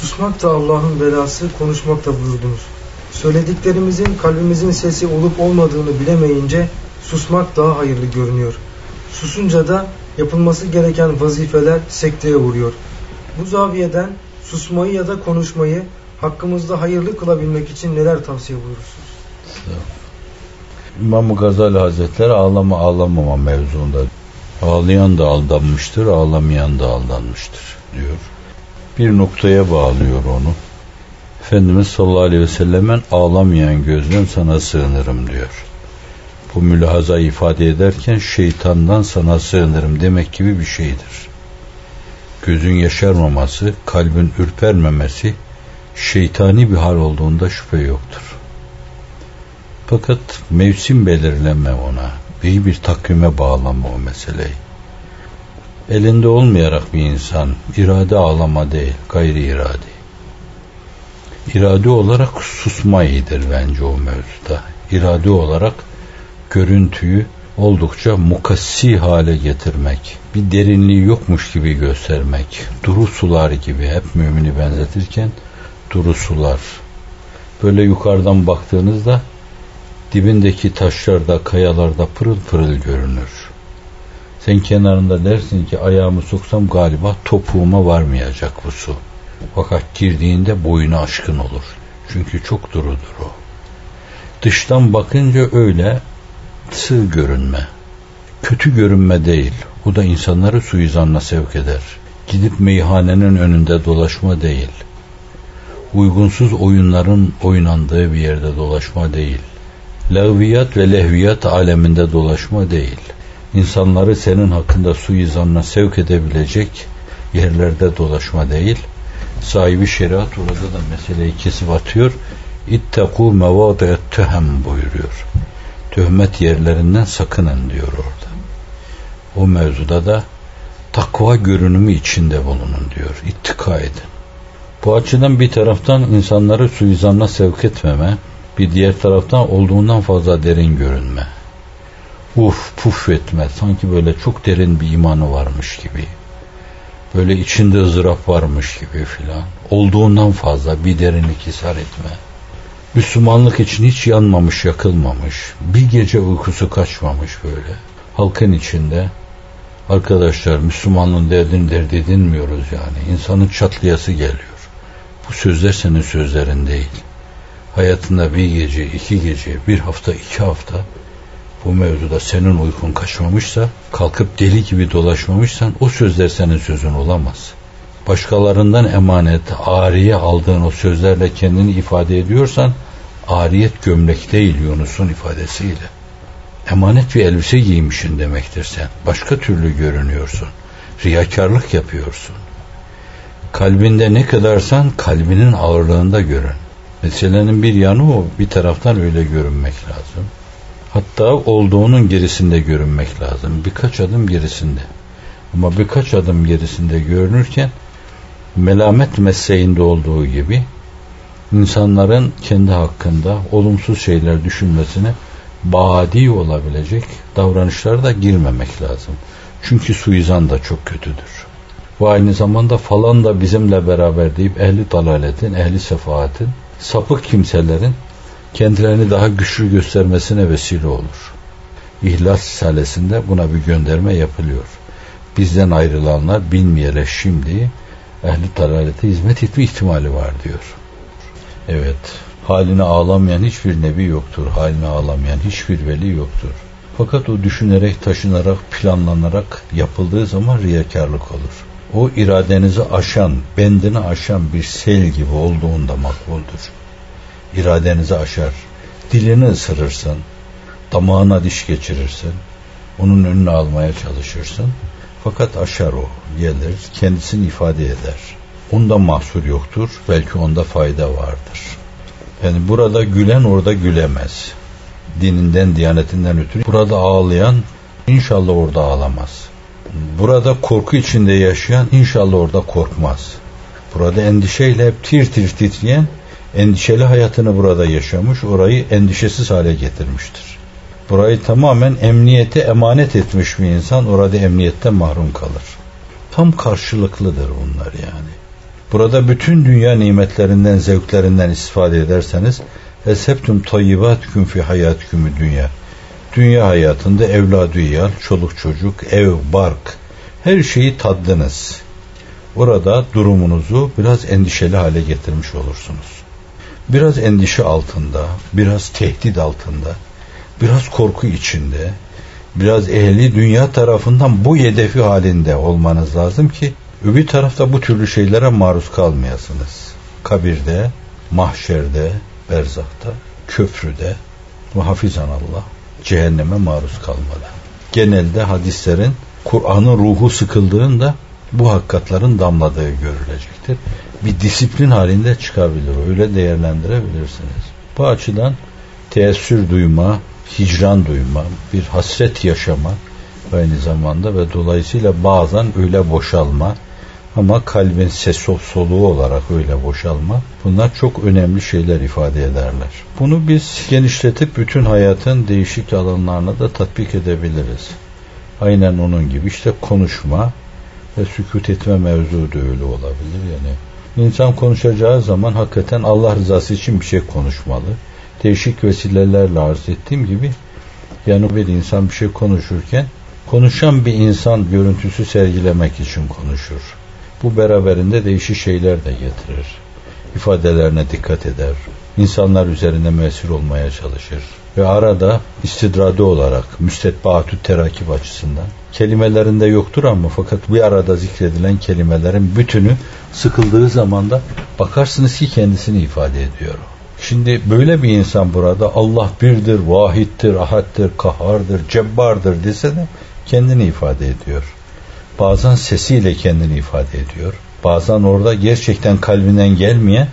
Susmak da Allah'ın belası, konuşmak da buyurdunuz. Söylediklerimizin kalbimizin sesi olup olmadığını bilemeyince susmak daha hayırlı görünüyor. Susunca da yapılması gereken vazifeler sekteye vuruyor. Bu zaviyeden susmayı ya da konuşmayı hakkımızda hayırlı kılabilmek için neler tavsiye buyurursunuz? İmam Gazali Hazretleri ağlama ağlamama mevzuunda ağlayan da aldanmıştır, ağlamayan da aldanmıştır diyor. Bir noktaya bağlıyor onu. Efendimiz sallallahu aleyhi ve sellemen ağlamayan gözden sana sığınırım diyor. Bu mülahaza ifade ederken şeytandan sana sığınırım demek gibi bir şeydir. Gözün yaşarmaması, kalbin ürpermemesi şeytani bir hal olduğunda şüphe yoktur. Fakat mevsim belirleme ona, iyi bir takvime bağlama o meseleyi. Elinde olmayarak bir insan irade ağlama değil, gayri irade. İrade olarak susma iyidir bence o mevzuda. İrade olarak görüntüyü oldukça mukassi hale getirmek, bir derinliği yokmuş gibi göstermek, duru sular gibi hep mümini benzetirken duru sular. Böyle yukarıdan baktığınızda dibindeki taşlarda, kayalarda pırıl pırıl görünür. Sen kenarında dersin ki ayağımı soksam galiba topuğuma varmayacak bu su. Fakat girdiğinde boyuna aşkın olur. Çünkü çok durudur o. Dıştan bakınca öyle sığ görünme. Kötü görünme değil. O da insanları suizanla sevk eder. Gidip meyhanenin önünde dolaşma değil. Uygunsuz oyunların oynandığı bir yerde dolaşma değil. Levviyat ve lehviyat aleminde dolaşma değil. İnsanları senin hakkında suizanla sevk edebilecek yerlerde dolaşma değil. Sahibi şeriat orada da meseleyi kesip atıyor. İttekû mevâdiyet tehem buyuruyor töhmet yerlerinden sakının diyor orada. O mevzuda da takva görünümü içinde bulunun diyor. İttika edin. Bu açıdan bir taraftan insanları suizanla sevk etmeme, bir diğer taraftan olduğundan fazla derin görünme. Uf puf etme, sanki böyle çok derin bir imanı varmış gibi. Böyle içinde ızdırap varmış gibi filan. Olduğundan fazla bir derinlik hisar etme Müslümanlık için hiç yanmamış, yakılmamış, bir gece uykusu kaçmamış böyle. Halkın içinde arkadaşlar Müslümanlığın derdini dert edinmiyoruz yani. İnsanın çatlayası geliyor. Bu sözler senin sözlerin değil. Hayatında bir gece, iki gece, bir hafta, iki hafta bu mevzuda senin uykun kaçmamışsa, kalkıp deli gibi dolaşmamışsan o sözler senin sözün olamaz başkalarından emanet, ariye aldığın o sözlerle kendini ifade ediyorsan, ariyet gömlek değil Yunus'un ifadesiyle. Emanet bir elbise giymişsin demektir sen. Başka türlü görünüyorsun. Riyakarlık yapıyorsun. Kalbinde ne kadarsan kalbinin ağırlığında görün. Meselenin bir yanı o, bir taraftan öyle görünmek lazım. Hatta olduğunun gerisinde görünmek lazım. Birkaç adım gerisinde. Ama birkaç adım gerisinde görünürken melamet mesleğinde olduğu gibi insanların kendi hakkında olumsuz şeyler düşünmesine badi olabilecek davranışlara da girmemek lazım. Çünkü suizan da çok kötüdür. Ve aynı zamanda falan da bizimle beraber deyip ehli dalaletin, ehli sefaatin, sapık kimselerin kendilerini daha güçlü göstermesine vesile olur. İhlas Risalesi'nde buna bir gönderme yapılıyor. Bizden ayrılanlar bilmeyerek şimdi ehli dalalete hizmet etme ihtimali var diyor. Evet, haline ağlamayan hiçbir nebi yoktur. Haline ağlamayan hiçbir veli yoktur. Fakat o düşünerek, taşınarak, planlanarak yapıldığı zaman riyakarlık olur. O iradenizi aşan, bendini aşan bir sel gibi olduğunda makbuldür. İradenizi aşar. Dilini ısırırsın. Damağına diş geçirirsin. Onun önüne almaya çalışırsın. Fakat aşar o, gelir, kendisini ifade eder. Onda mahsur yoktur, belki onda fayda vardır. Yani burada gülen orada gülemez. Dininden, diyanetinden ötürü. Burada ağlayan inşallah orada ağlamaz. Burada korku içinde yaşayan inşallah orada korkmaz. Burada endişeyle hep tir tir titreyen endişeli hayatını burada yaşamış, orayı endişesiz hale getirmiştir. Burayı tamamen emniyete emanet etmiş bir insan orada emniyetten mahrum kalır. Tam karşılıklıdır bunlar yani. Burada bütün dünya nimetlerinden, zevklerinden istifade ederseniz Eseptüm tayyibatüküm fi hayatükümü dünya. Dünya hayatında evladı iyal, çoluk çocuk, ev, bark her şeyi taddınız. Orada durumunuzu biraz endişeli hale getirmiş olursunuz. Biraz endişe altında, biraz tehdit altında, biraz korku içinde, biraz ehli dünya tarafından bu hedefi halinde olmanız lazım ki öbür tarafta bu türlü şeylere maruz kalmayasınız. Kabirde, mahşerde, berzakta, köprüde ve hafizan Allah cehenneme maruz kalmalı. Genelde hadislerin Kur'an'ın ruhu sıkıldığında bu hakikatların damladığı görülecektir. Bir disiplin halinde çıkabilir. Öyle değerlendirebilirsiniz. Bu açıdan teessür duyma, hicran duyma, bir hasret yaşama aynı zamanda ve dolayısıyla bazen öyle boşalma ama kalbin ses soluğu olarak öyle boşalma bunlar çok önemli şeyler ifade ederler. Bunu biz genişletip bütün hayatın değişik alanlarına da tatbik edebiliriz. Aynen onun gibi işte konuşma ve sükut etme mevzu da öyle olabilir yani. İnsan konuşacağı zaman hakikaten Allah rızası için bir şey konuşmalı. Değişik vesilelerle arz ettiğim gibi yani bir insan bir şey konuşurken konuşan bir insan görüntüsü sergilemek için konuşur. Bu beraberinde değişik şeyler de getirir. İfadelerine dikkat eder. İnsanlar üzerine mesir olmaya çalışır. Ve arada istidradi olarak müstetbaatü terakip açısından kelimelerinde yoktur ama fakat bir arada zikredilen kelimelerin bütünü sıkıldığı zaman da bakarsınız ki kendisini ifade ediyor. Şimdi böyle bir insan burada Allah birdir, vahittir, ahaddir, kahardır, cebbardır dese de kendini ifade ediyor. Bazen sesiyle kendini ifade ediyor. Bazen orada gerçekten kalbinden gelmeyen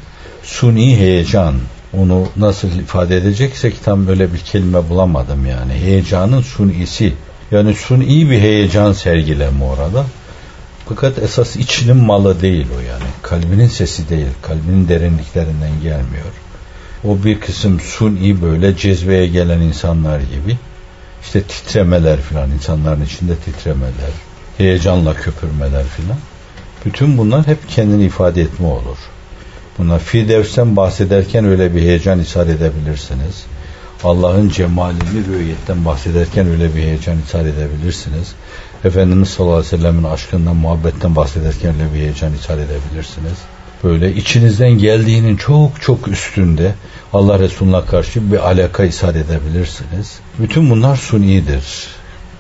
suni heyecan. Onu nasıl ifade edeceksek tam böyle bir kelime bulamadım yani. Heyecanın sunisi. Yani suni bir heyecan sergileme orada. Fakat esas içinin malı değil o yani. Kalbinin sesi değil. Kalbinin derinliklerinden gelmiyor. O bir kısım suni böyle cezveye gelen insanlar gibi. işte titremeler filan insanların içinde titremeler heyecanla köpürmeler filan. Bütün bunlar hep kendini ifade etme olur. Buna Firdevs'ten bahsederken öyle bir heyecan ishar edebilirsiniz. Allah'ın cemalini rüyetten bahsederken öyle bir heyecan ishar edebilirsiniz. Efendimiz sallallahu aleyhi ve sellemin aşkından, muhabbetten bahsederken öyle bir heyecan ishar edebilirsiniz. Böyle içinizden geldiğinin çok çok üstünde Allah Resulü'ne karşı bir alaka ishar edebilirsiniz. Bütün bunlar sunidir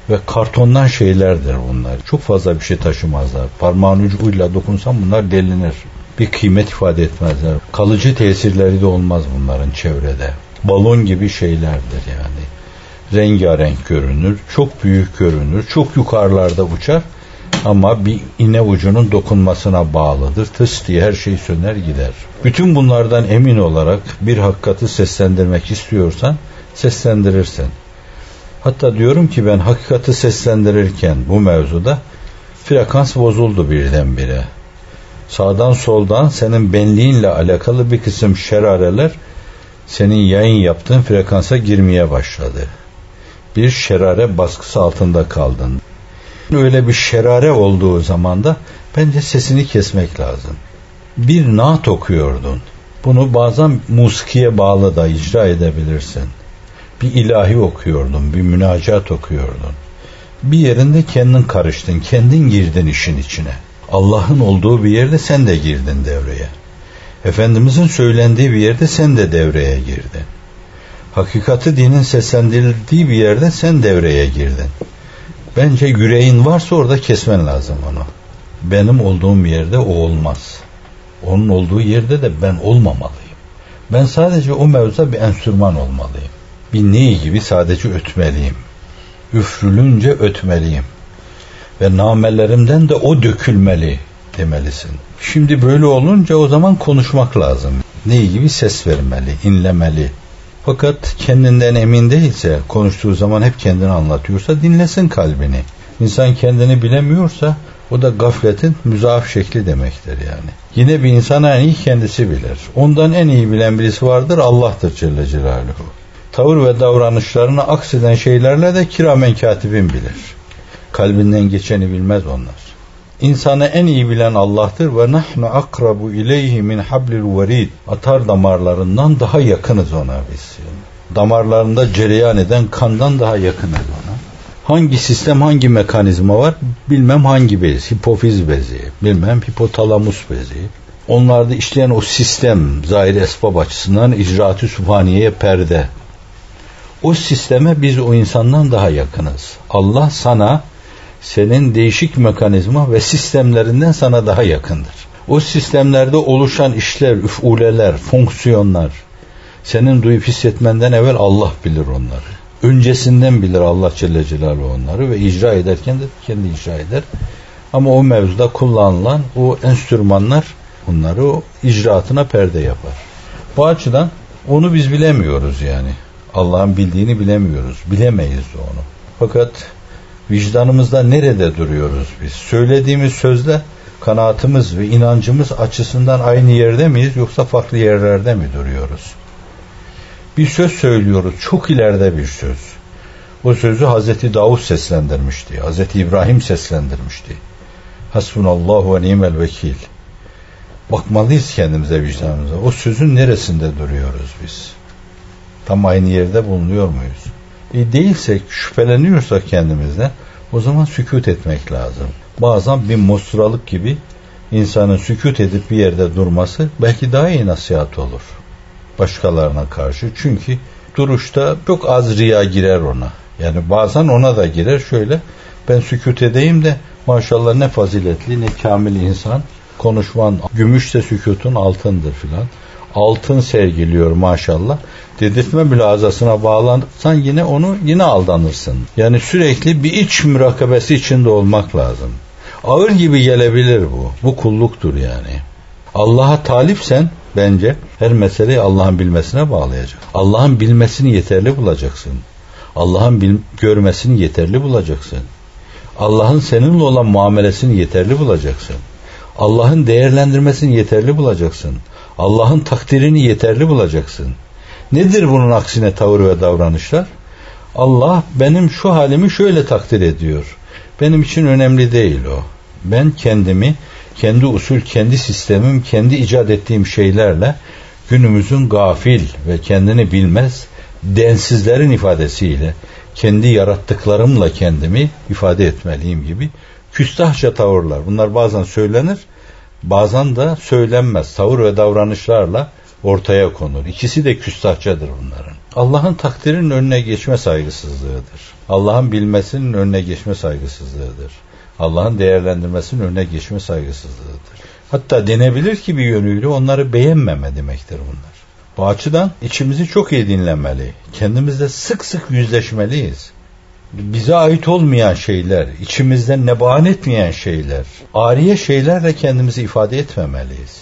ve kartondan şeylerdir bunlar. Çok fazla bir şey taşımazlar. Parmağın ucuyla dokunsam bunlar delinir. Bir kıymet ifade etmezler. Kalıcı tesirleri de olmaz bunların çevrede. Balon gibi şeylerdir yani. Rengarenk görünür, çok büyük görünür, çok yukarılarda uçar ama bir iğne ucunun dokunmasına bağlıdır. Tıs diye her şey söner gider. Bütün bunlardan emin olarak bir hakikati seslendirmek istiyorsan seslendirirsin. Hatta diyorum ki ben hakikati seslendirirken bu mevzuda frekans bozuldu birdenbire. Sağdan soldan senin benliğinle alakalı bir kısım şerareler senin yayın yaptığın frekansa girmeye başladı. Bir şerare baskısı altında kaldın. Öyle bir şerare olduğu zaman da bence sesini kesmek lazım. Bir naat okuyordun. Bunu bazen musikiye bağlı da icra edebilirsin bir ilahi okuyordun, bir münacat okuyordun. Bir yerinde kendin karıştın, kendin girdin işin içine. Allah'ın olduğu bir yerde sen de girdin devreye. Efendimizin söylendiği bir yerde sen de devreye girdin. Hakikati dinin seslendirildiği bir yerde sen devreye girdin. Bence yüreğin varsa orada kesmen lazım onu. Benim olduğum yerde o olmaz. Onun olduğu yerde de ben olmamalıyım. Ben sadece o mevzuda bir enstrüman olmalıyım bir ney gibi sadece ötmeliyim. Üfrülünce ötmeliyim. Ve namelerimden de o dökülmeli demelisin. Şimdi böyle olunca o zaman konuşmak lazım. Ney gibi ses vermeli, inlemeli. Fakat kendinden emin değilse, konuştuğu zaman hep kendini anlatıyorsa dinlesin kalbini. İnsan kendini bilemiyorsa o da gafletin müzaaf şekli demektir yani. Yine bir insan en iyi kendisi bilir. Ondan en iyi bilen birisi vardır Allah'tır Celle Celaluhu tavır ve davranışlarını akseden şeylerle de kiramen katibin bilir. Kalbinden geçeni bilmez onlar. İnsanı en iyi bilen Allah'tır ve nahnu akrabu ileyhi min hablil verid. Atar damarlarından daha yakınız ona biz. Damarlarında cereyan eden kandan daha yakınız ona. Hangi sistem, hangi mekanizma var? Bilmem hangi bez. Hipofiz bezi, bilmem hipotalamus bezi. Onlarda işleyen o sistem zahir esbab açısından icraatı sübhaniyeye perde. O sisteme biz o insandan daha yakınız. Allah sana senin değişik mekanizma ve sistemlerinden sana daha yakındır. O sistemlerde oluşan işler, üfuleler, fonksiyonlar senin duyup hissetmenden evvel Allah bilir onları. Öncesinden bilir Allah Celle Celaluhu onları ve icra ederken de kendi icra eder. Ama o mevzuda kullanılan o enstrümanlar bunları o icraatına perde yapar. Bu açıdan onu biz bilemiyoruz yani. Allah'ın bildiğini bilemiyoruz. Bilemeyiz onu. Fakat vicdanımızda nerede duruyoruz biz? Söylediğimiz sözle kanaatimiz ve inancımız açısından aynı yerde miyiz yoksa farklı yerlerde mi duruyoruz? Bir söz söylüyoruz, çok ileride bir söz. O sözü Hazreti Davud seslendirmişti, Hazreti İbrahim seslendirmişti. Hasbunallahu ve nimel vekil. Bakmalıyız kendimize vicdanımıza. O sözün neresinde duruyoruz biz? Tam aynı yerde bulunuyor muyuz? E değilsek, şüpheleniyorsak kendimizden o zaman sükut etmek lazım. Bazen bir musturalık gibi insanın sükut edip bir yerde durması belki daha iyi nasihat olur. Başkalarına karşı. Çünkü duruşta çok az riya girer ona. Yani bazen ona da girer şöyle ben sükut edeyim de maşallah ne faziletli ne kamil insan konuşman gümüşse sükutun altındır filan altın sergiliyor maşallah. Dedirtme mülazasına bağlanırsan yine onu yine aldanırsın. Yani sürekli bir iç mürakabesi içinde olmak lazım. Ağır gibi gelebilir bu. Bu kulluktur yani. Allah'a talipsen bence her meseleyi Allah'ın bilmesine bağlayacak. Allah'ın bilmesini yeterli bulacaksın. Allah'ın bil- görmesini yeterli bulacaksın. Allah'ın seninle olan muamelesini yeterli bulacaksın. Allah'ın değerlendirmesini yeterli bulacaksın. Allah'ın takdirini yeterli bulacaksın. Nedir bunun aksine tavır ve davranışlar? Allah benim şu halimi şöyle takdir ediyor. Benim için önemli değil o. Ben kendimi, kendi usul, kendi sistemim, kendi icat ettiğim şeylerle günümüzün gafil ve kendini bilmez densizlerin ifadesiyle kendi yarattıklarımla kendimi ifade etmeliyim gibi küstahça tavırlar. Bunlar bazen söylenir, bazen de söylenmez. Tavır ve davranışlarla ortaya konur. İkisi de küstahçadır bunların. Allah'ın takdirinin önüne geçme saygısızlığıdır. Allah'ın bilmesinin önüne geçme saygısızlığıdır. Allah'ın değerlendirmesinin önüne geçme saygısızlığıdır. Hatta denebilir ki bir yönüyle onları beğenmeme demektir bunlar. Bu açıdan içimizi çok iyi dinlemeli. Kendimizle sık sık yüzleşmeliyiz bize ait olmayan şeyler, içimizden neban etmeyen şeyler, ariye şeylerle kendimizi ifade etmemeliyiz.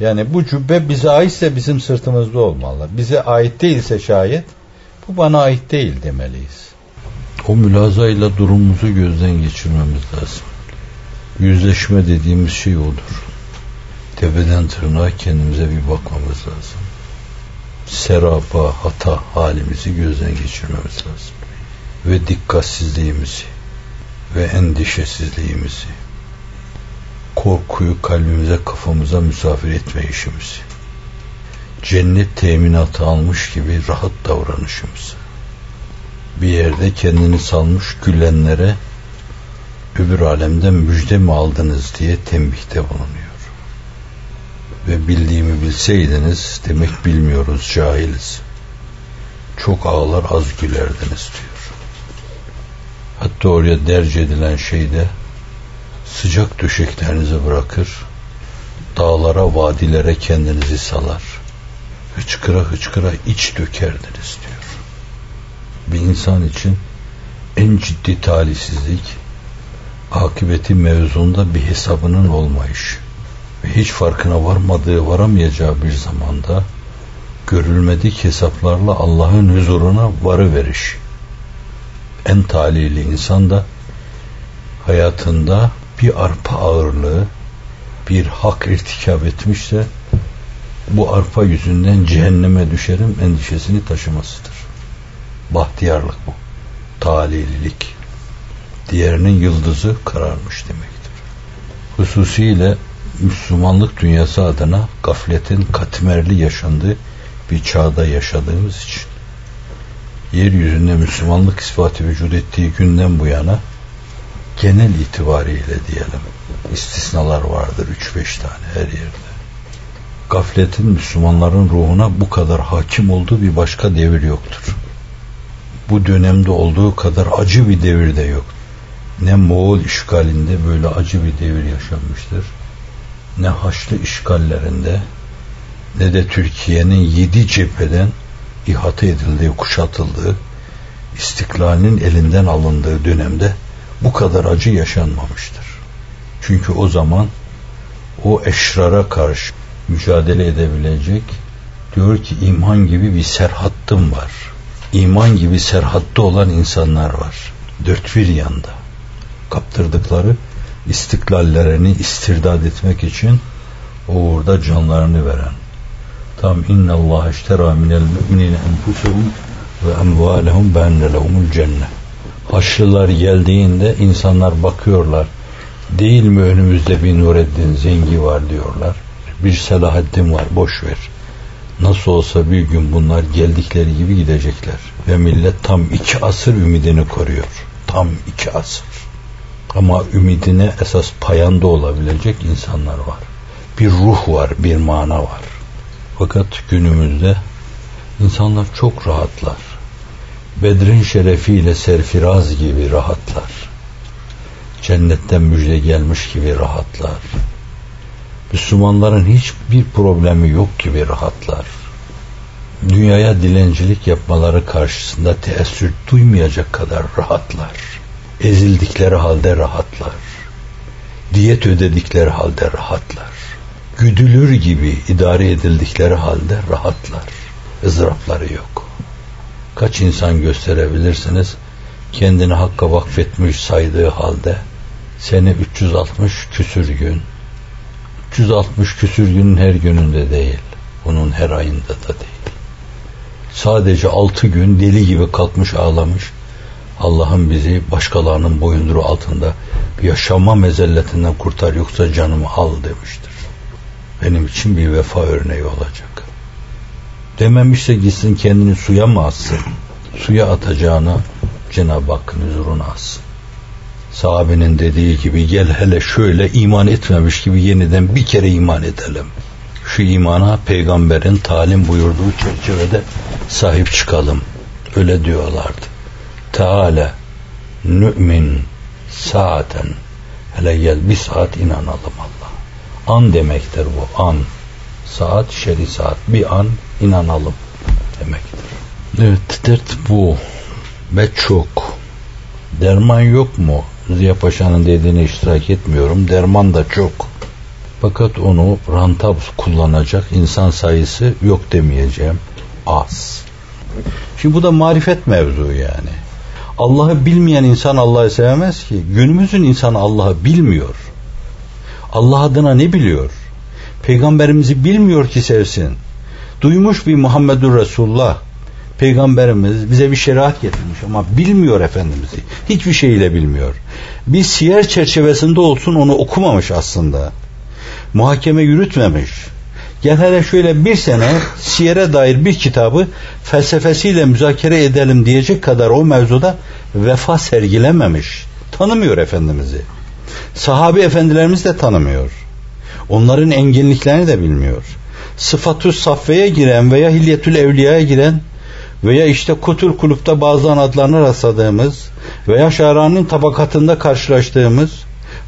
Yani bu cübbe bize aitse bizim sırtımızda olmalı. Bize ait değilse şayet bu bana ait değil demeliyiz. O mülazayla durumumuzu gözden geçirmemiz lazım. Yüzleşme dediğimiz şey odur. Tepeden tırnağa kendimize bir bakmamız lazım. Serapa, hata halimizi gözden geçirmemiz lazım ve dikkatsizliğimizi ve endişesizliğimizi, korkuyu kalbimize kafamıza misafir etme işimizi, cennet teminatı almış gibi rahat davranışımızı, bir yerde kendini salmış gülenlere öbür alemden müjde mi aldınız diye tembihte bulunuyor. Ve bildiğimi bilseydiniz demek bilmiyoruz cahiliz. Çok ağlar az gülerdiniz diyor. Oraya derc edilen şeyde sıcak döşeklerinizi bırakır, dağlara, vadilere kendinizi salar. Hıçkıra hıçkıra iç dökerdiniz diyor. Bir insan için en ciddi talihsizlik akıbeti mevzunda bir hesabının olmayış ve hiç farkına varmadığı varamayacağı bir zamanda görülmedik hesaplarla Allah'ın huzuruna varı veriş en talihli insan da hayatında bir arpa ağırlığı bir hak irtikap etmişse bu arpa yüzünden cehenneme düşerim endişesini taşımasıdır. Bahtiyarlık bu. Talihlilik. Diğerinin yıldızı kararmış demektir. hususiyle Müslümanlık dünyası adına gafletin katmerli yaşandığı bir çağda yaşadığımız için yeryüzünde Müslümanlık ispatı vücut ettiği günden bu yana genel itibariyle diyelim istisnalar vardır 3-5 tane her yerde. Gafletin Müslümanların ruhuna bu kadar hakim olduğu bir başka devir yoktur. Bu dönemde olduğu kadar acı bir devir de yok. Ne Moğol işgalinde böyle acı bir devir yaşanmıştır. Ne Haçlı işgallerinde ne de Türkiye'nin yedi cepheden ihata edildiği, kuşatıldığı, istiklalinin elinden alındığı dönemde bu kadar acı yaşanmamıştır. Çünkü o zaman o eşrara karşı mücadele edebilecek diyor ki iman gibi bir serhattım var. İman gibi serhatta olan insanlar var. Dört bir yanda. Kaptırdıkları istiklallerini istirdat etmek için o uğurda canlarını veren. Tam inna Allah iştera minel müminine enfusehum ve emvalehum benne lehumul cennet. Haçlılar geldiğinde insanlar bakıyorlar. Değil mi önümüzde bir Nureddin Zengi var diyorlar. Bir Selahaddin var boş ver. Nasıl olsa bir gün bunlar geldikleri gibi gidecekler. Ve millet tam iki asır ümidini koruyor. Tam iki asır. Ama ümidine esas payanda olabilecek insanlar var. Bir ruh var, bir mana var. Fakat günümüzde insanlar çok rahatlar. Bedrin şerefiyle serfiraz gibi rahatlar. Cennetten müjde gelmiş gibi rahatlar. Müslümanların hiçbir problemi yok gibi rahatlar. Dünyaya dilencilik yapmaları karşısında teessür duymayacak kadar rahatlar. Ezildikleri halde rahatlar. Diyet ödedikleri halde rahatlar. Güdülür gibi idare edildikleri halde rahatlar. ızdırapları yok. Kaç insan gösterebilirsiniz kendini hakka vakfetmiş saydığı halde seni 360 küsür gün 360 küsür günün her gününde değil. Bunun her ayında da değil. Sadece altı gün deli gibi kalkmış ağlamış. Allah'ım bizi başkalarının boyunduruğu altında yaşama mezelletinden kurtar yoksa canımı al demiştir. Benim için bir vefa örneği olacak. Dememişse gitsin kendini suya mı atsın? Suya atacağına Cenab-ı Hakk'ın huzuruna atsın sahabenin dediği gibi gel hele şöyle iman etmemiş gibi yeniden bir kere iman edelim. Şu imana peygamberin talim buyurduğu çerçevede sahip çıkalım. Öyle diyorlardı. Teala nü'min saaten hele gel bir saat inanalım Allah. An demektir bu an. Saat şeri saat bir an inanalım demektir. Evet dert bu ve çok. Derman yok mu? Ziya Paşa'nın dediğine iştirak etmiyorum. Derman da çok. Fakat onu rantab kullanacak insan sayısı yok demeyeceğim. Az. Şimdi bu da marifet mevzu yani. Allah'ı bilmeyen insan Allah'ı sevemez ki. Günümüzün insanı Allah'ı bilmiyor. Allah adına ne biliyor? Peygamberimizi bilmiyor ki sevsin. Duymuş bir Muhammedur Resulullah Peygamberimiz bize bir şeriat getirmiş ama bilmiyor Efendimiz'i. Hiçbir şeyiyle bilmiyor. Bir siyer çerçevesinde olsun onu okumamış aslında. Muhakeme yürütmemiş. Gel hele şöyle bir sene siyere dair bir kitabı felsefesiyle müzakere edelim diyecek kadar o mevzuda vefa sergilememiş. Tanımıyor Efendimiz'i. Sahabi efendilerimiz de tanımıyor. Onların enginliklerini de bilmiyor. Sıfatü safveye giren veya hilyetül evliyaya giren veya işte Kutul Kulüp'te bazı adlarına rastladığımız veya Şarani'nin tabakatında karşılaştığımız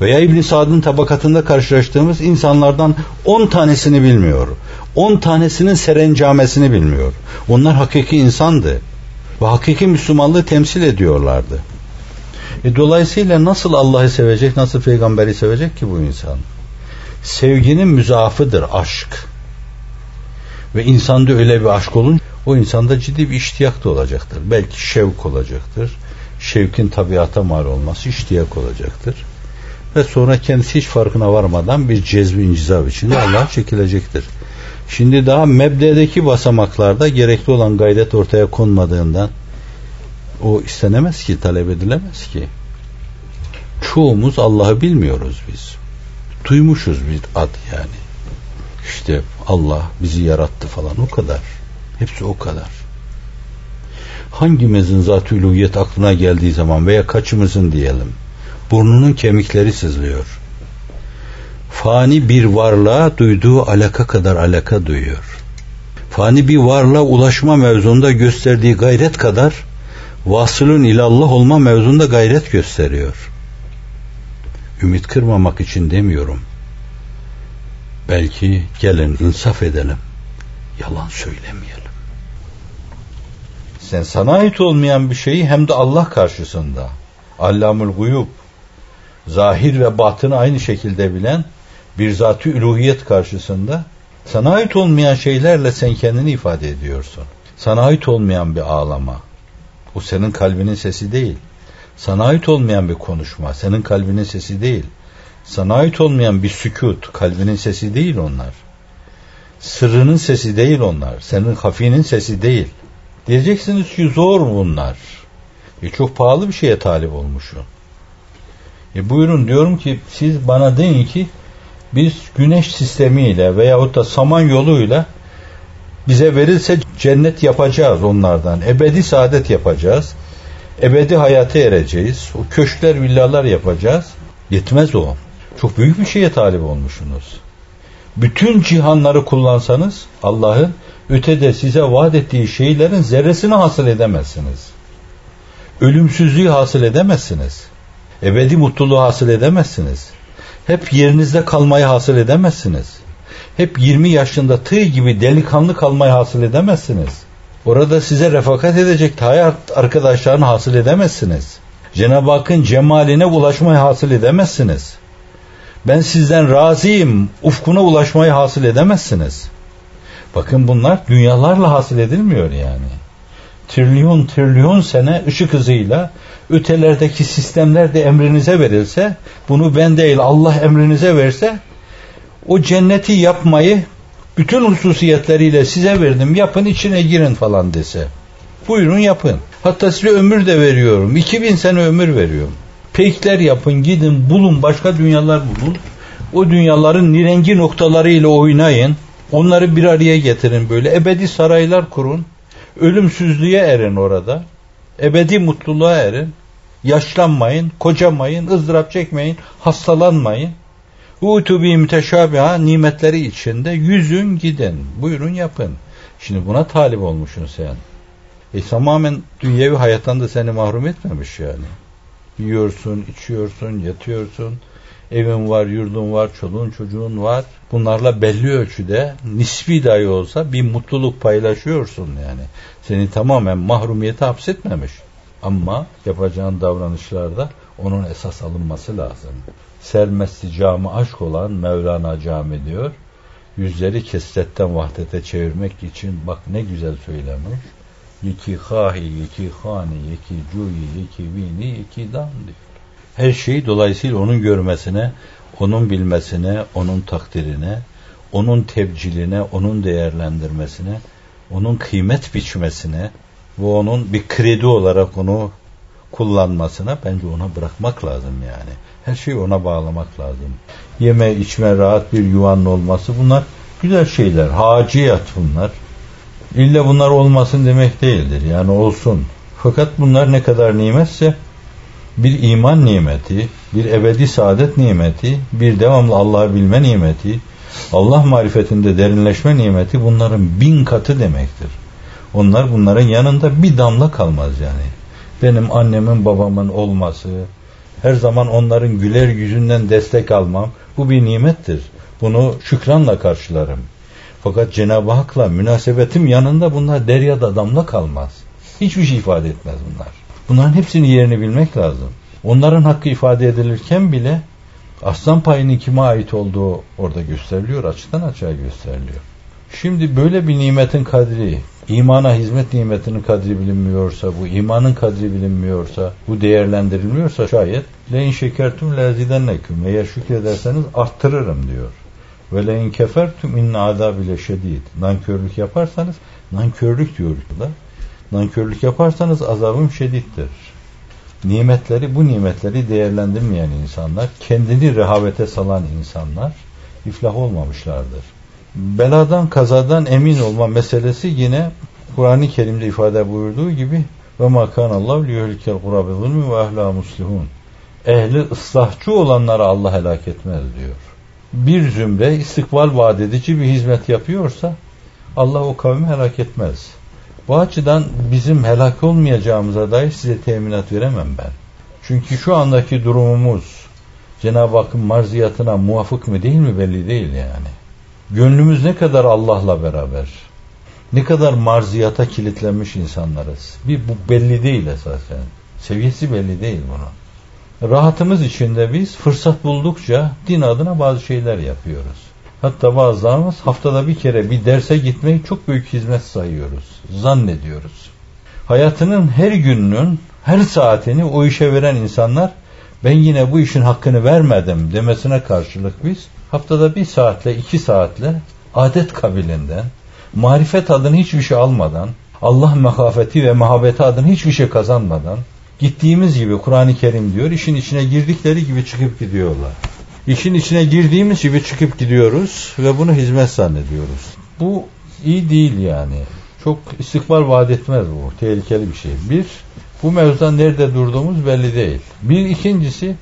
veya İbn Sad'ın tabakatında karşılaştığımız insanlardan 10 tanesini bilmiyor. 10 tanesinin serencamesini bilmiyor. Onlar hakiki insandı. Ve hakiki Müslümanlığı temsil ediyorlardı. E dolayısıyla nasıl Allah'ı sevecek, nasıl peygamberi sevecek ki bu insan? Sevginin müzafıdır aşk. Ve insanda öyle bir aşk olun o insanda ciddi bir iştiyak da olacaktır. Belki şevk olacaktır. Şevkin tabiata mal olması iştiyak olacaktır. Ve sonra kendisi hiç farkına varmadan bir cezbi incizab içinde Allah çekilecektir. Şimdi daha mebdedeki basamaklarda gerekli olan gayret ortaya konmadığından o istenemez ki, talep edilemez ki. Çoğumuz Allah'ı bilmiyoruz biz. Duymuşuz bir ad yani. İşte Allah bizi yarattı falan o kadar. Hepsi o kadar. Hangimizin zat-ı aklına geldiği zaman veya kaçımızın diyelim burnunun kemikleri sızlıyor. Fani bir varlığa duyduğu alaka kadar alaka duyuyor. Fani bir varlığa ulaşma mevzunda gösterdiği gayret kadar vasılın ilallah olma mevzunda gayret gösteriyor. Ümit kırmamak için demiyorum. Belki gelin insaf edelim. Yalan söylemeyelim. Sen sana ait olmayan bir şeyi hem de Allah karşısında. Allamul guyub. Zahir ve batını aynı şekilde bilen bir zat-ı üluhiyet karşısında sana ait olmayan şeylerle sen kendini ifade ediyorsun. Sana ait olmayan bir ağlama. O senin kalbinin sesi değil. Sana ait olmayan bir konuşma. Senin kalbinin sesi değil. Sana ait olmayan bir sükut. Kalbinin sesi değil onlar. Sırrının sesi değil onlar. Senin hafinin sesi değil. Diyeceksiniz ki zor bunlar. E çok pahalı bir şeye talip olmuşum. E buyurun diyorum ki siz bana deyin ki biz güneş sistemiyle veyahut da saman yoluyla bize verilse cennet yapacağız onlardan. Ebedi saadet yapacağız. Ebedi hayata ereceğiz. O köşkler, villalar yapacağız. Yetmez o. Çok büyük bir şeye talip olmuşsunuz. Bütün cihanları kullansanız Allah'ın ötede size vaat ettiği şeylerin zerresini hasıl edemezsiniz. Ölümsüzlüğü hasıl edemezsiniz. Ebedi mutluluğu hasıl edemezsiniz. Hep yerinizde kalmayı hasıl edemezsiniz. Hep 20 yaşında tığ gibi delikanlı kalmayı hasıl edemezsiniz. Orada size refakat edecek hayat arkadaşlarını hasıl edemezsiniz. Cenab-ı Hakk'ın cemaline ulaşmayı hasıl edemezsiniz. Ben sizden razıyım ufkuna ulaşmayı hasıl edemezsiniz. Bakın bunlar dünyalarla hasıl edilmiyor yani. Trilyon trilyon sene ışık hızıyla ötelerdeki sistemler de emrinize verilse, bunu ben değil Allah emrinize verse, o cenneti yapmayı bütün hususiyetleriyle size verdim yapın içine girin falan dese. Buyurun yapın. Hatta size ömür de veriyorum. 2000 sene ömür veriyorum. Peykler yapın gidin bulun başka dünyalar bulun. O dünyaların nirengi noktalarıyla oynayın. Onları bir araya getirin böyle. Ebedi saraylar kurun. Ölümsüzlüğe erin orada. Ebedi mutluluğa erin. Yaşlanmayın, kocamayın, ızdırap çekmeyin, hastalanmayın. Utubi müteşabiha nimetleri içinde yüzün gidin. Buyurun yapın. Şimdi buna talip olmuşsun sen. E tamamen dünyevi hayattan da seni mahrum etmemiş yani. Yiyorsun, içiyorsun, yatıyorsun. Evin var, yurdun var, çoluğun çocuğun var. Bunlarla belli ölçüde nispi dahi olsa bir mutluluk paylaşıyorsun yani. Seni tamamen mahrumiyete hapsetmemiş. Ama yapacağın davranışlarda onun esas alınması lazım. Sermesti cami aşk olan Mevlana cami diyor. Yüzleri kesretten vahdete çevirmek için bak ne güzel söylemiş. Yeki hahi, yeki hani, yeki cuyi, yeki vini, yeki dan diyor. Her şeyi dolayısıyla onun görmesine, onun bilmesine, onun takdirine, onun tebciline, onun değerlendirmesine, onun kıymet biçmesine, bu onun bir kredi olarak onu kullanmasına bence ona bırakmak lazım yani. Her şeyi ona bağlamak lazım. Yeme, içme, rahat bir yuvanın olması bunlar güzel şeyler. Haciyat bunlar. İlle bunlar olmasın demek değildir. Yani olsun. Fakat bunlar ne kadar nimetse bir iman nimeti, bir ebedi saadet nimeti, bir devamlı Allah'ı bilme nimeti, Allah marifetinde derinleşme nimeti bunların bin katı demektir. Onlar bunların yanında bir damla kalmaz yani. Benim annemin babamın olması, her zaman onların güler yüzünden destek almam bu bir nimettir. Bunu şükranla karşılarım. Fakat Cenab-ı Hak'la münasebetim yanında bunlar deryada damla kalmaz. Hiçbir şey ifade etmez bunlar. Bunların hepsinin yerini bilmek lazım. Onların hakkı ifade edilirken bile aslan payının kime ait olduğu orada gösteriliyor, açıdan açığa gösteriliyor. Şimdi böyle bir nimetin kadri, imana hizmet nimetinin kadri bilinmiyorsa, bu imanın kadri bilinmiyorsa, bu değerlendirilmiyorsa şayet le in şekertum lezidenneküm eğer şükrederseniz arttırırım diyor. Ve le in kefertum inne azabile şedid. Nankörlük yaparsanız, nankörlük diyor da. Nankörlük yaparsanız azabım şedittir. nimetleri, bu nimetleri değerlendirmeyen insanlar, kendini rehavete salan insanlar iflah olmamışlardır. Beladan, kazadan emin olma meselesi yine Kur'an-ı Kerim'de ifade buyurduğu gibi ve makan Allah liyuhlikel kurabe zulmü ve ehla muslihun. Ehli ıslahçı olanları Allah helak etmez diyor. Bir zümre istikbal vaat bir hizmet yapıyorsa Allah o kavmi helak etmez. Bu açıdan bizim helak olmayacağımıza dair size teminat veremem ben. Çünkü şu andaki durumumuz Cenab-ı Hakk'ın marziyatına muvafık mı değil mi belli değil yani. Gönlümüz ne kadar Allah'la beraber, ne kadar marziyata kilitlenmiş insanlarız. Bir bu belli değil esasen. Seviyesi belli değil bunun. Rahatımız içinde biz fırsat buldukça din adına bazı şeyler yapıyoruz. Hatta bazılarımız haftada bir kere bir derse gitmeyi çok büyük hizmet sayıyoruz. Zannediyoruz. Hayatının her gününün, her saatini o işe veren insanlar ben yine bu işin hakkını vermedim demesine karşılık biz haftada bir saatle, iki saatle adet kabilinden, marifet adını hiçbir şey almadan, Allah mehafeti ve muhabbeti adını hiçbir şey kazanmadan, gittiğimiz gibi Kur'an-ı Kerim diyor, işin içine girdikleri gibi çıkıp gidiyorlar. İşin içine girdiğimiz gibi çıkıp gidiyoruz ve bunu hizmet zannediyoruz. Bu iyi değil yani. Çok istikbal vaat etmez bu. Tehlikeli bir şey. Bir, bu mevzuda nerede durduğumuz belli değil. Bir ikincisi,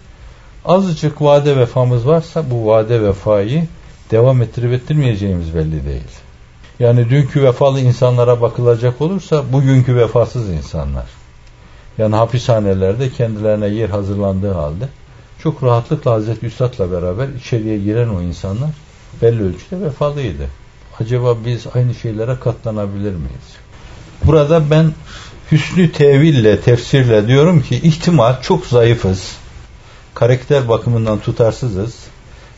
azıcık vade vefamız varsa bu vade vefayı devam ettirip ettirmeyeceğimiz belli değil. Yani dünkü vefalı insanlara bakılacak olursa bugünkü vefasız insanlar. Yani hapishanelerde kendilerine yer hazırlandığı halde çok rahatlıkla Hazreti Üstad'la beraber içeriye giren o insanlar belli ölçüde vefalıydı. Acaba biz aynı şeylere katlanabilir miyiz? Burada ben hüsnü teville, tefsirle diyorum ki ihtimal çok zayıfız. Karakter bakımından tutarsızız.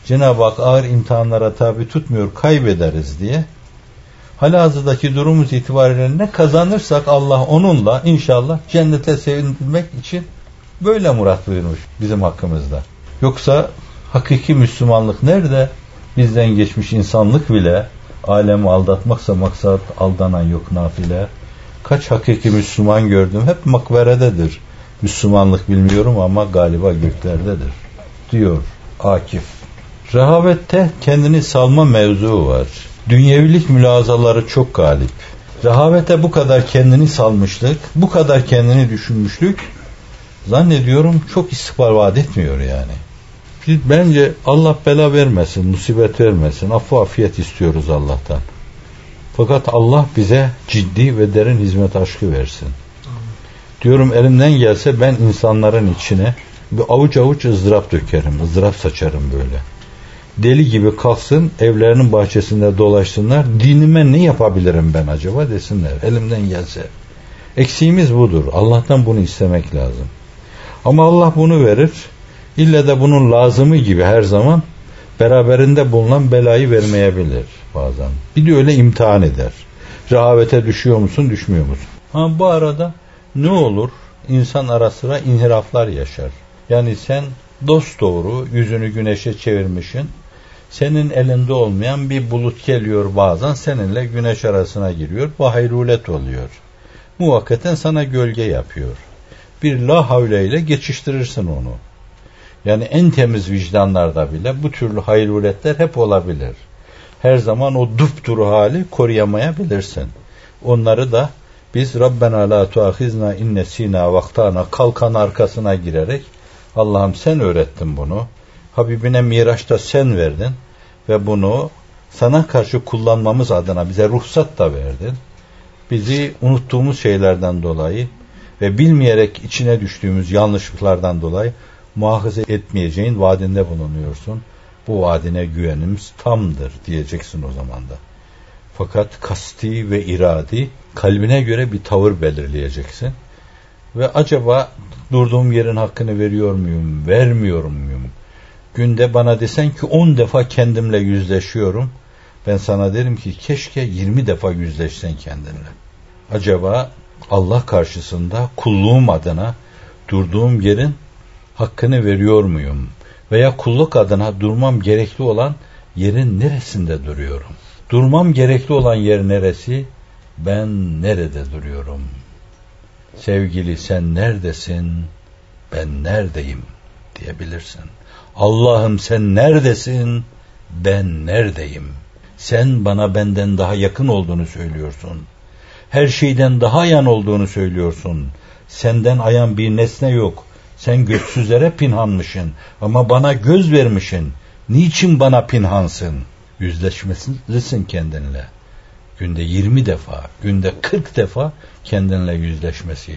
Cenab-ı Hak ağır imtihanlara tabi tutmuyor, kaybederiz diye. Halihazırdaki durumumuz itibariyle ne kazanırsak Allah onunla inşallah cennete sevindirmek için Böyle murat buyurmuş bizim hakkımızda. Yoksa hakiki Müslümanlık nerede? Bizden geçmiş insanlık bile alemi aldatmaksa maksat aldanan yok nafile. Kaç hakiki Müslüman gördüm hep makberededir. Müslümanlık bilmiyorum ama galiba göklerdedir. Diyor Akif. Rehavette kendini salma mevzu var. Dünyevilik mülazaları çok galip. Rehavete bu kadar kendini salmışlık, bu kadar kendini düşünmüşlük zannediyorum çok istikbal vaat etmiyor yani. Biz bence Allah bela vermesin, musibet vermesin, affu afiyet istiyoruz Allah'tan. Fakat Allah bize ciddi ve derin hizmet aşkı versin. Diyorum elimden gelse ben insanların içine bir avuç avuç ızdırap dökerim, ızdırap saçarım böyle. Deli gibi kalksın, evlerinin bahçesinde dolaşsınlar, dinime ne yapabilirim ben acaba desinler, elimden gelse. Eksiğimiz budur, Allah'tan bunu istemek lazım. Ama Allah bunu verir. İlle de bunun lazımı gibi her zaman beraberinde bulunan belayı vermeyebilir bazen. Bir de öyle imtihan eder. Rehavete düşüyor musun, düşmüyor musun? Ama bu arada ne olur? İnsan ara sıra inhiraflar yaşar. Yani sen dost doğru yüzünü güneşe çevirmişin. Senin elinde olmayan bir bulut geliyor bazen seninle güneş arasına giriyor. Bu hayrulet oluyor. Muvakkaten sana gölge yapıyor bir la havle ile geçiştirirsin onu. Yani en temiz vicdanlarda bile bu türlü hayruletler hep olabilir. Her zaman o dupduru hali koruyamayabilirsin. Onları da biz Rabbena la tuahizna inne sina vaktana kalkan arkasına girerek Allah'ım sen öğrettin bunu. Habibine Miraç'ta sen verdin ve bunu sana karşı kullanmamız adına bize ruhsat da verdin. Bizi unuttuğumuz şeylerden dolayı ve bilmeyerek içine düştüğümüz yanlışlıklardan dolayı muhafaza etmeyeceğin vaadinde bulunuyorsun. Bu vaadine güvenimiz tamdır diyeceksin o zaman da. Fakat kasti ve iradi kalbine göre bir tavır belirleyeceksin. Ve acaba durduğum yerin hakkını veriyor muyum, vermiyor muyum? Günde bana desen ki 10 defa kendimle yüzleşiyorum. Ben sana derim ki keşke 20 defa yüzleşsen kendinle. Acaba Allah karşısında kulluğum adına durduğum yerin hakkını veriyor muyum? Veya kulluk adına durmam gerekli olan yerin neresinde duruyorum? Durmam gerekli olan yer neresi? Ben nerede duruyorum? Sevgili sen neredesin? ben neredeyim diyebilirsin. Allah'ım sen neredesin? Ben neredeyim? Sen bana benden daha yakın olduğunu söylüyorsun. Her şeyden daha yan olduğunu söylüyorsun. Senden ayan bir nesne yok. Sen göksüzlere pinhanmışsın ama bana göz vermişsin. Niçin bana pinhansın? Yüzleşmelisin kendinle. Günde 20 defa, günde 40 defa kendinle yüzleşmesi.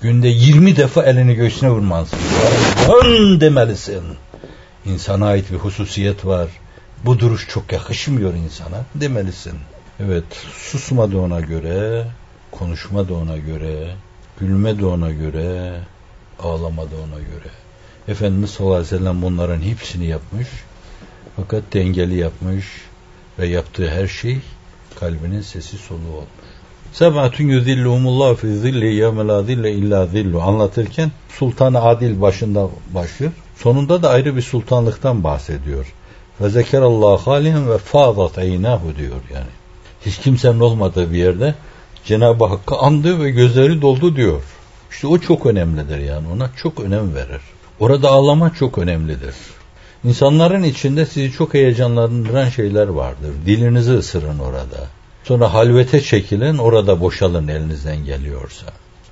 Günde 20 defa elini göğsüne vurmalısın. Dön demelisin. İnsana ait bir hususiyet var. Bu duruş çok yakışmıyor insana demelisin. Evet, susma da ona göre, konuşma da ona göre, gülme de ona göre, ağlama da ona göre. Efendimiz sallallahu aleyhi ve sellem bunların hepsini yapmış. Fakat dengeli yapmış ve yaptığı her şey kalbinin sesi soluğu olmuş. Sebatun yuzilluhumullahu fi zilli yevme la illa zillu anlatırken Sultan Adil başında başlıyor. Sonunda da ayrı bir sultanlıktan bahsediyor. Ve zekerallahu halihen ve fadat eynahu diyor yani. Hiç kimsenin olmadığı bir yerde Cenab-ı Hakk'ı andı ve gözleri doldu diyor. İşte o çok önemlidir yani ona çok önem verir. Orada ağlama çok önemlidir. İnsanların içinde sizi çok heyecanlandıran şeyler vardır. Dilinizi ısırın orada. Sonra halvete çekilin, orada boşalın elinizden geliyorsa.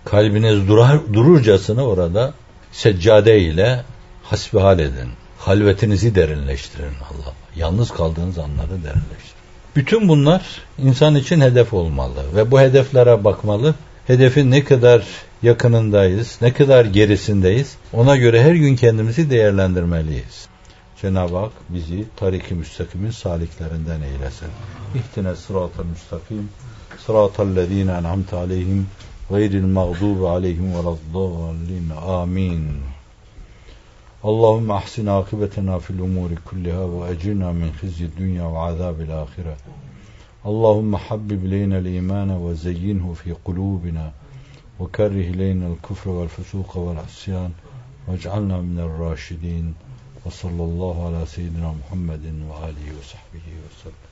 Kalbiniz durar, dururcasına orada seccade ile hasbihal edin. Halvetinizi derinleştirin Allah. Yalnız kaldığınız anları derinleştirin. Bütün bunlar insan için hedef olmalı ve bu hedeflere bakmalı. Hedefin ne kadar yakınındayız, ne kadar gerisindeyiz ona göre her gün kendimizi değerlendirmeliyiz. Cenab-ı Hak bizi tarik-i müstakimin saliklerinden eylesin. İhtine sıratel müstakim, sıratel lezine en'amte aleyhim, gayril mağdubi aleyhim ve raddallin. Amin. Allahümme ahsin akıbetena fil umuri kulliha ve ecirna min khizyi dünya ve azabil ahire. Allahümme habbib ileyna l-imana ve zeyyinhu fi kulubina ve kerrih ileyna l-küfre vel-fusuqa vel-asyan ve ec'alna minel raşidin. Ve sallallahu ala seyyidina Muhammedin ve alihi ve sahbihi ve sellem.